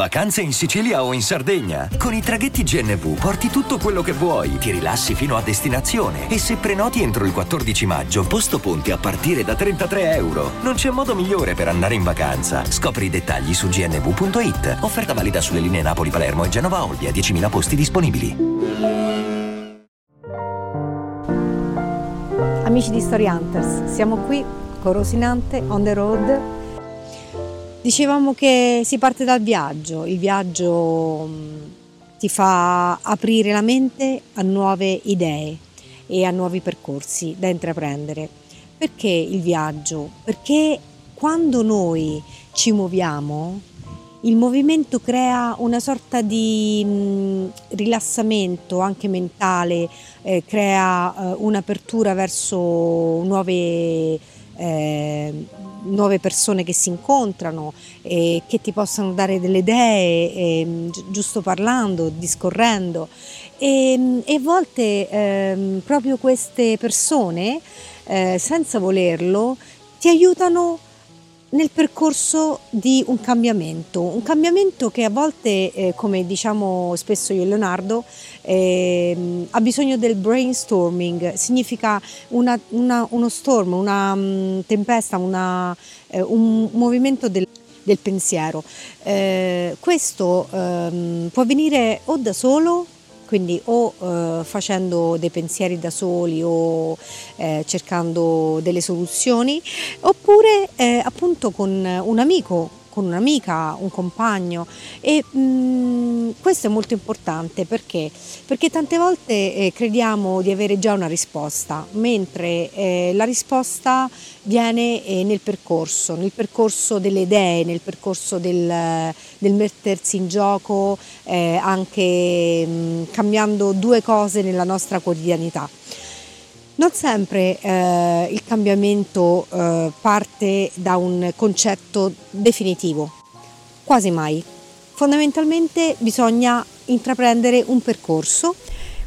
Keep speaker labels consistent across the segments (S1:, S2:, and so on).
S1: Vacanze in Sicilia o in Sardegna? Con i traghetti GNV porti tutto quello che vuoi, ti rilassi fino a destinazione e se prenoti entro il 14 maggio, posto ponti a partire da 33 euro. Non c'è modo migliore per andare in vacanza. Scopri i dettagli su gnv.it. Offerta valida sulle linee Napoli-Palermo e Genova-Olbia, 10.000 posti disponibili.
S2: Amici di Story Hunters, siamo qui con Rosinante on the road Dicevamo che si parte dal viaggio, il viaggio mm, ti fa aprire la mente a nuove idee e a nuovi percorsi da intraprendere. Perché il viaggio? Perché quando noi ci muoviamo, il movimento crea una sorta di mh, mm, rilassamento anche mentale, eh, crea eh, un'apertura verso nuove eh, nuove persone che si incontrano e che ti possano dare delle idee, eh, giusto parlando, discorrendo. E, e a volte eh, proprio queste persone, eh, senza volerlo, ti aiutano nel percorso di un cambiamento, un cambiamento che a volte, eh, come diciamo spesso io e Leonardo, eh, ha bisogno del brainstorming, significa una, una, uno storm, una um, tempesta, una, eh, un movimento del, del pensiero. Eh, questo ehm, può avvenire o da solo quindi o eh, facendo dei pensieri da soli o eh, cercando delle soluzioni, oppure eh, appunto con un amico con un'amica, un compagno e mh, mm, questo è molto importante perché? Perché tante volte eh, crediamo di avere già una risposta, mentre eh, la risposta viene eh, nel percorso, nel percorso delle idee, nel percorso del, del mettersi in gioco, eh, anche mh, mm, cambiando due cose nella nostra quotidianità. Non sempre eh, il cambiamento eh, parte da un concetto definitivo, quasi mai. Fondamentalmente bisogna intraprendere un percorso,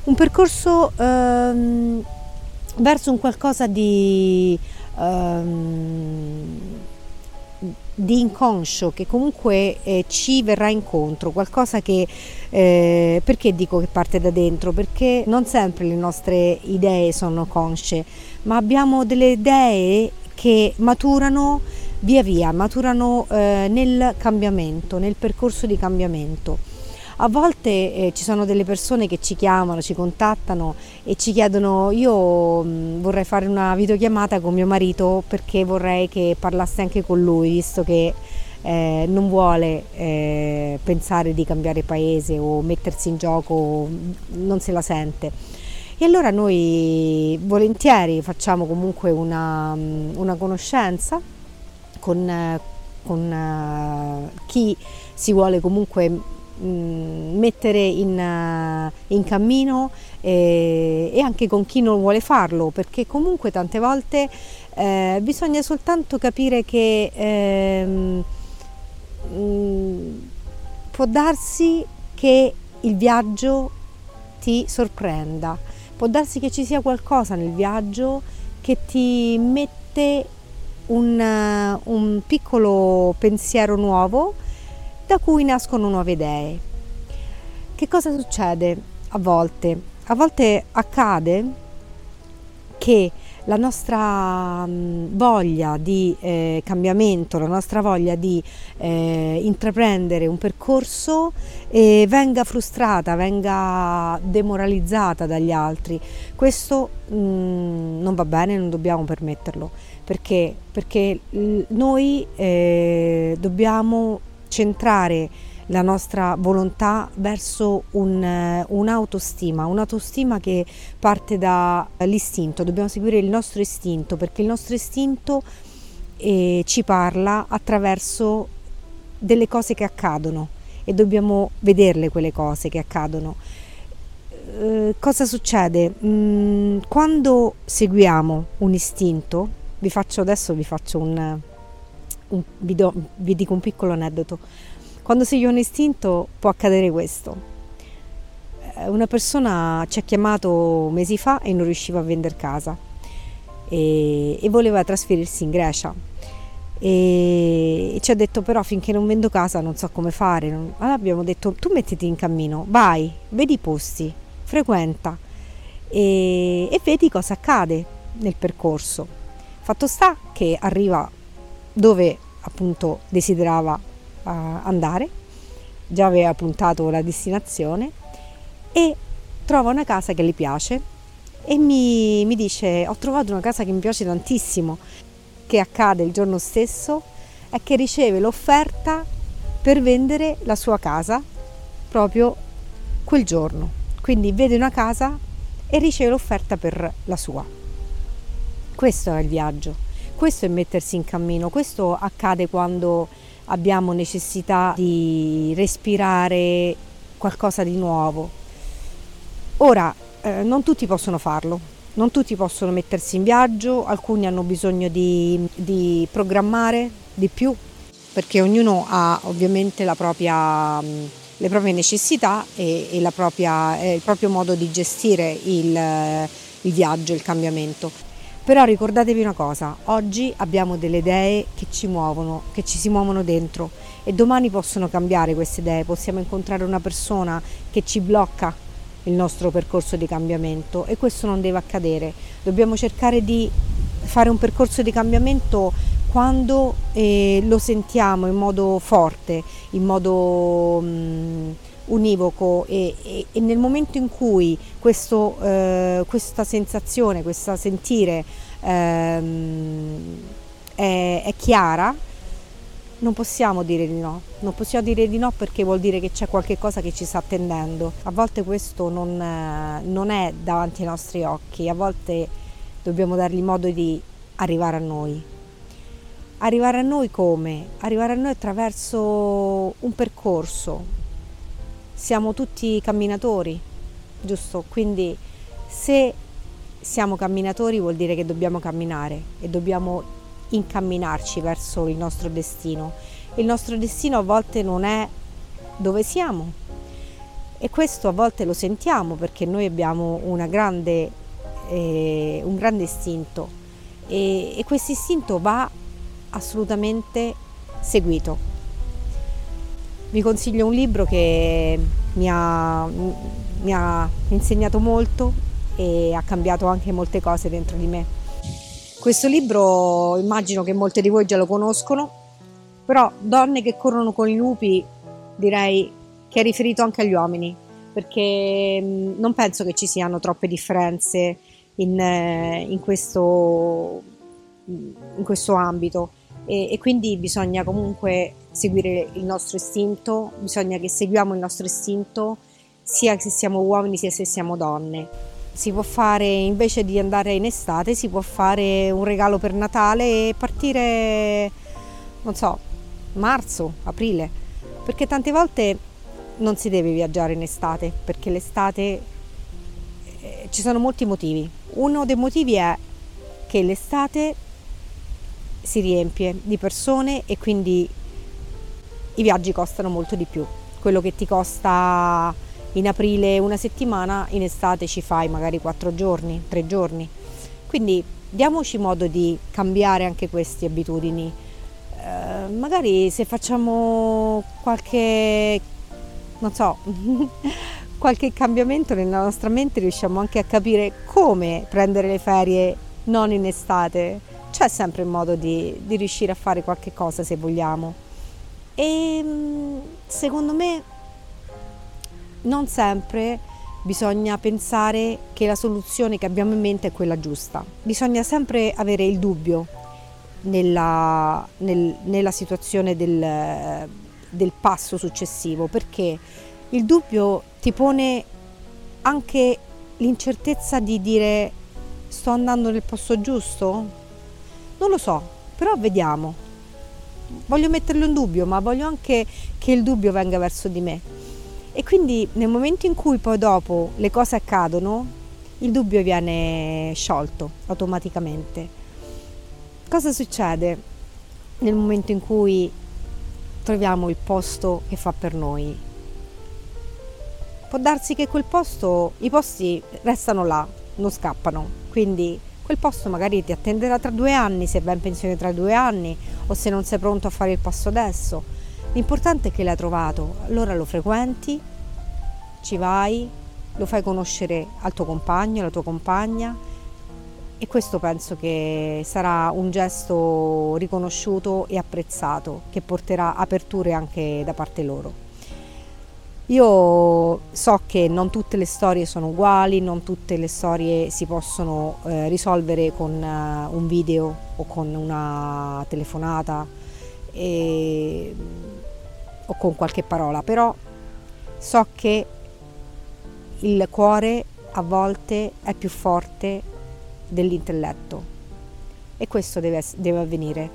S2: un percorso ehm, verso un qualcosa di ehm, di inconscio che comunque eh, ci verrà incontro, qualcosa che, eh, perché dico che parte da dentro? Perché non sempre le nostre idee sono consce, ma abbiamo delle idee che maturano via via, maturano eh, nel cambiamento, nel percorso di cambiamento. A volte eh, ci sono delle persone che ci chiamano, ci contattano e ci chiedono io mh, vorrei fare una videochiamata con mio marito perché vorrei che parlasse anche con lui, visto che eh, non vuole eh, pensare di cambiare paese o mettersi in gioco, non se la sente. E allora noi volentieri facciamo comunque una, una conoscenza con, con uh, chi si vuole comunque Mm, mettere in, uh, in cammino e, e, anche con chi non vuole farlo, perché comunque tante volte eh, bisogna soltanto capire che eh, mh, può darsi che il viaggio ti sorprenda, può darsi che ci sia qualcosa nel viaggio che ti mette un, uh, un piccolo pensiero nuovo da cui nascono nuove idee. Che cosa succede a volte? A volte accade che la nostra mm, voglia di eh, cambiamento, la nostra voglia di eh, intraprendere un percorso eh, venga frustrata, venga demoralizzata dagli altri. Questo mh, mm, non va bene, non dobbiamo permetterlo. Perché? Perché noi eh, dobbiamo centrare la nostra volontà verso un, eh, un'autostima, un'autostima che parte dall'istinto, dobbiamo seguire il nostro istinto perché il nostro istinto eh, ci parla attraverso delle cose che accadono e dobbiamo vederle quelle cose che accadono. Eh, cosa succede? Mm, quando seguiamo un istinto, vi faccio adesso vi faccio un, un, vi, do, vi dico un piccolo aneddoto. Quando si un istinto può accadere questo. Eh, una persona ci ha chiamato mesi fa e non riusciva a vendere casa e, e voleva trasferirsi in Grecia. e ci ha detto però finché non vendo casa non so come fare. Allora abbiamo detto tu mettiti in cammino, vai, vedi i posti, frequenta e, e vedi cosa accade nel percorso. Fatto sta che arriva dove appunto desiderava uh, andare, già aveva puntato la destinazione e trova una casa che le piace e mi, mi dice ho trovato una casa che mi piace tantissimo che accade il giorno stesso è che riceve l'offerta per vendere la sua casa proprio quel giorno. Quindi vede una casa e riceve l'offerta per la sua. Questo è il viaggio, questo è mettersi in cammino, questo accade quando abbiamo necessità di respirare qualcosa di nuovo. Ora, eh, non tutti possono farlo, non tutti possono mettersi in viaggio, alcuni hanno bisogno di, di programmare di più perché ognuno ha ovviamente propria, le proprie necessità e, e propria, eh, il proprio modo di gestire il, il viaggio, il cambiamento. Però ricordatevi una cosa, oggi abbiamo delle idee che ci muovono, che ci si muovono dentro e domani possono cambiare queste idee, possiamo incontrare una persona che ci blocca il nostro percorso di cambiamento e questo non deve accadere. Dobbiamo cercare di fare un percorso di cambiamento quando eh, lo sentiamo in modo forte, in modo mh, mm, univoco e, e, e, nel momento in cui questo, eh, questa sensazione, questo sentire ehm, è, è chiara, non possiamo dire di no, non possiamo dire di no perché vuol dire che c'è qualche cosa che ci sta attendendo. A volte questo non, non è davanti ai nostri occhi, a volte dobbiamo dargli modo di arrivare a noi. Arrivare a noi come? Arrivare a noi attraverso un percorso. Siamo tutti camminatori, giusto? Quindi se siamo camminatori vuol dire che dobbiamo camminare e dobbiamo incamminarci verso il nostro destino. Il nostro destino a volte non è dove siamo e questo a volte lo sentiamo perché noi abbiamo grande, eh, un grande istinto e, e questo istinto va assolutamente seguito. Vi consiglio un libro che mi ha, mi ha insegnato molto e ha cambiato anche molte cose dentro di me. Questo libro immagino che molte di voi già lo conoscono, però Donne che corrono con i lupi direi che è riferito anche agli uomini, perché mm, non penso che ci siano troppe differenze in, eh, in, questo, in questo, ambito e, e quindi bisogna comunque seguire il nostro istinto, bisogna che seguiamo il nostro istinto sia se siamo uomini sia se siamo donne. Si può fare invece di andare in estate si può fare un regalo per Natale e partire non so marzo aprile. Perché tante volte non si deve viaggiare in estate perché l'estate eh, ci sono molti motivi. Uno dei motivi è che l'estate si riempie di persone e quindi i viaggi costano molto di più quello che ti costa in aprile una settimana, in estate ci fai magari quattro giorni, tre giorni. Quindi diamoci modo di cambiare anche queste abitudini. Eh, magari se facciamo qualche, non so, qualche cambiamento nella nostra mente riusciamo anche a capire come prendere le ferie non in estate. C'è sempre un modo di, di riuscire a fare qualche cosa se vogliamo. E mm, secondo me non sempre bisogna pensare che la soluzione che abbiamo in mente è quella giusta. Bisogna sempre avere il dubbio nella, nel, nella situazione del, del passo successivo, perché il dubbio ti pone anche l'incertezza di dire sto andando nel posto giusto? Non lo so, però vediamo. Voglio metterlo in dubbio, ma voglio anche che il dubbio venga verso di me e quindi nel momento in cui poi dopo le cose accadono, il dubbio viene sciolto automaticamente. Cosa succede nel momento in cui troviamo il posto che fa per noi? Può darsi che quel posto, i posti restano là, non scappano, quindi quel posto magari ti attenderà tra due anni, se vai in pensione tra due anni o se non sei pronto a fare il passo adesso. L'importante è che l'hai trovato, allora lo frequenti, ci vai, lo fai conoscere al tuo compagno, alla tua compagna e questo penso che sarà un gesto riconosciuto e apprezzato che porterà aperture anche da parte loro. Io so che non tutte le storie sono uguali, non tutte le storie si possono eh, risolvere con uh, un video o con una telefonata e, o con qualche parola, però so che il cuore a volte è più forte dell'intelletto e questo deve, deve avvenire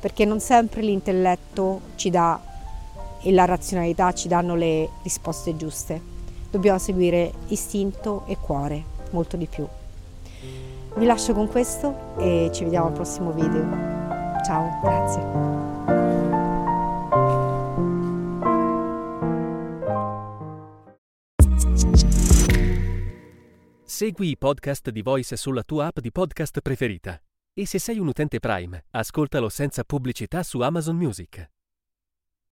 S2: perché non sempre l'intelletto ci dà e la razionalità ci danno le risposte giuste. Dobbiamo seguire istinto e cuore, molto di più. Vi lascio con questo e ci vediamo al prossimo video. Ciao, grazie.
S3: Segui i podcast di Voice sulla tua app di podcast preferita. E se sei un utente Prime, ascoltalo senza pubblicità su Amazon Music.